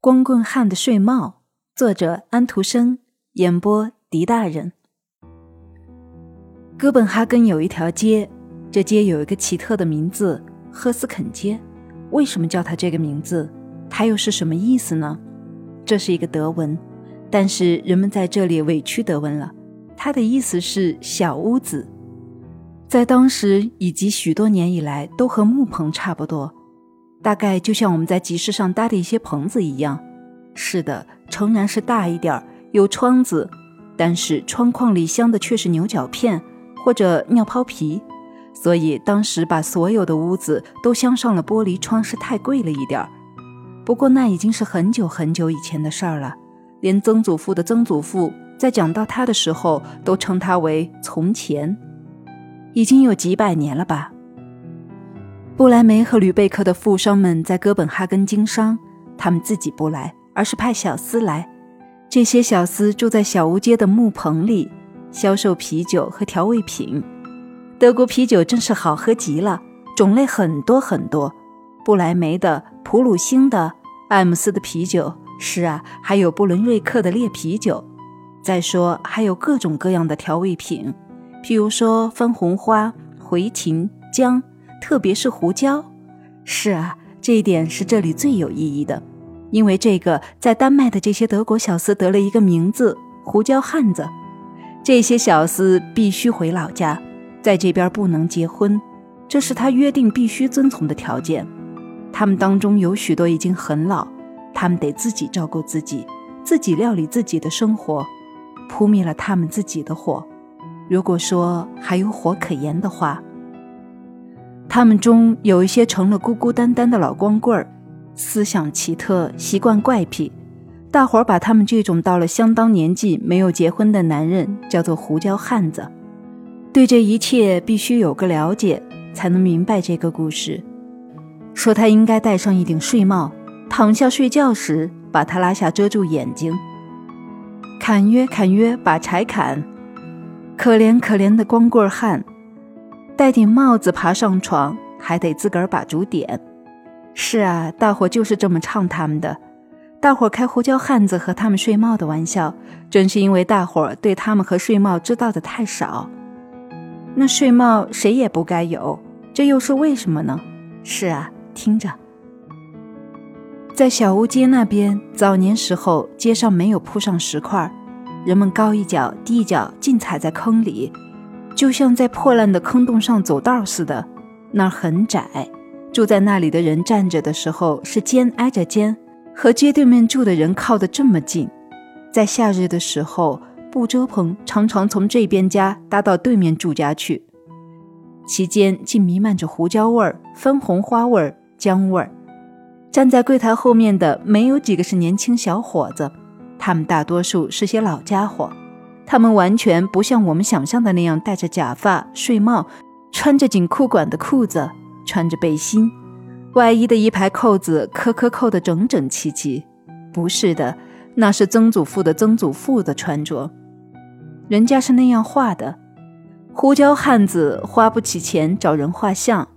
光棍汉的睡帽，作者安徒生，演播狄大人。哥本哈根有一条街，这街有一个奇特的名字——赫斯肯街。为什么叫它这个名字？它又是什么意思呢？这是一个德文，但是人们在这里委屈德文了。它的意思是小屋子，在当时以及许多年以来，都和木棚差不多。大概就像我们在集市上搭的一些棚子一样，是的，诚然是大一点儿，有窗子，但是窗框里镶的却是牛角片或者尿泡皮，所以当时把所有的屋子都镶上了玻璃窗是太贵了一点儿。不过那已经是很久很久以前的事儿了，连曾祖父的曾祖父在讲到他的时候都称他为从前，已经有几百年了吧。布莱梅和吕贝克的富商们在哥本哈根经商，他们自己不来，而是派小厮来。这些小厮住在小屋街的木棚里，销售啤酒和调味品。德国啤酒真是好喝极了，种类很多很多。布莱梅的、普鲁星的、艾姆斯的啤酒，是啊，还有布伦瑞克的烈啤酒。再说还有各种各样的调味品，譬如说番红花、回芹、姜。特别是胡椒，是啊，这一点是这里最有意义的，因为这个在丹麦的这些德国小厮得了一个名字——胡椒汉子。这些小厮必须回老家，在这边不能结婚，这是他约定必须遵从的条件。他们当中有许多已经很老，他们得自己照顾自己，自己料理自己的生活，扑灭了他们自己的火。如果说还有火可言的话。他们中有一些成了孤孤单单的老光棍儿，思想奇特，习惯怪癖。大伙儿把他们这种到了相当年纪没有结婚的男人叫做“胡椒汉子”。对这一切必须有个了解，才能明白这个故事。说他应该戴上一顶睡帽，躺下睡觉时把它拉下遮住眼睛。砍约砍约，把柴砍。可怜可怜的光棍汉。戴顶帽子爬上床，还得自个儿把烛点。是啊，大伙就是这么唱他们的。大伙开胡椒汉子和他们睡帽的玩笑，正是因为大伙对他们和睡帽知道的太少。那睡帽谁也不该有，这又是为什么呢？是啊，听着，在小屋街那边，早年时候街上没有铺上石块，人们高一脚低一脚，尽踩在坑里。就像在破烂的坑洞上走道似的，那儿很窄。住在那里的人站着的时候是肩挨着肩，和街对面住的人靠得这么近。在夏日的时候，不遮棚常常从这边家搭到对面住家去，其间竟弥漫着胡椒味儿、分红花味儿、姜味儿。站在柜台后面的没有几个是年轻小伙子，他们大多数是些老家伙。他们完全不像我们想象的那样戴着假发、睡帽，穿着紧裤管的裤子，穿着背心，外衣的一排扣子颗颗扣得整整齐齐。不是的，那是曾祖父的曾祖父的穿着，人家是那样画的。胡椒汉子花不起钱找人画像，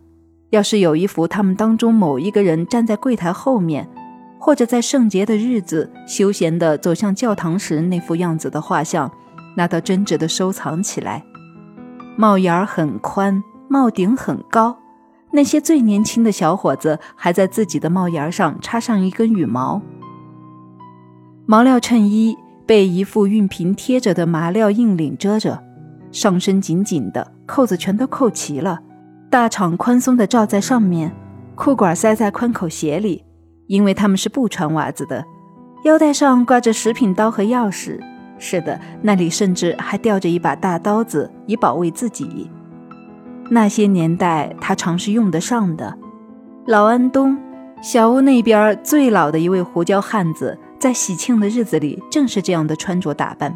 要是有一幅他们当中某一个人站在柜台后面，或者在圣节的日子休闲地走向教堂时那副样子的画像。那倒真值得收藏起来。帽檐儿很宽，帽顶很高。那些最年轻的小伙子还在自己的帽檐上插上一根羽毛。毛料衬衣被一副熨平贴着的麻料硬领遮着，上身紧紧的，扣子全都扣齐了，大敞宽松的罩在上面，裤管塞在宽口鞋里，因为他们是不穿袜子的。腰带上挂着食品刀和钥匙。是的，那里甚至还吊着一把大刀子，以保卫自己。那些年代，他常是用得上的。老安东，小屋那边最老的一位胡椒汉子，在喜庆的日子里正是这样的穿着打扮。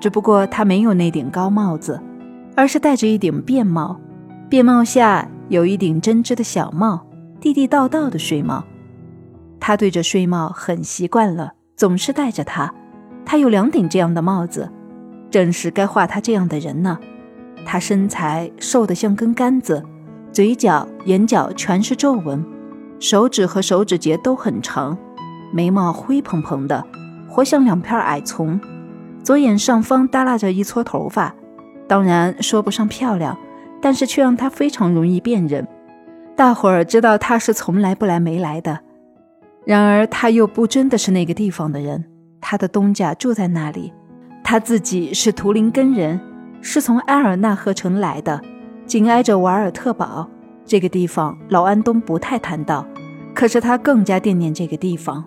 只不过他没有那顶高帽子，而是戴着一顶便帽，便帽下有一顶针织的小帽，地地道道的睡帽。他对着睡帽很习惯了，总是戴着它。他有两顶这样的帽子，正是该画他这样的人呢。他身材瘦得像根杆子，嘴角、眼角全是皱纹，手指和手指节都很长，眉毛灰蓬蓬的，活像两片矮丛，左眼上方耷拉着一撮头发。当然说不上漂亮，但是却让他非常容易辨认。大伙儿知道他是从来不来没来的。然而他又不真的是那个地方的人，他的东家住在那里，他自己是图林根人，是从埃尔纳河城来的，紧挨着瓦尔特堡。这个地方老安东不太谈到，可是他更加惦念这个地方。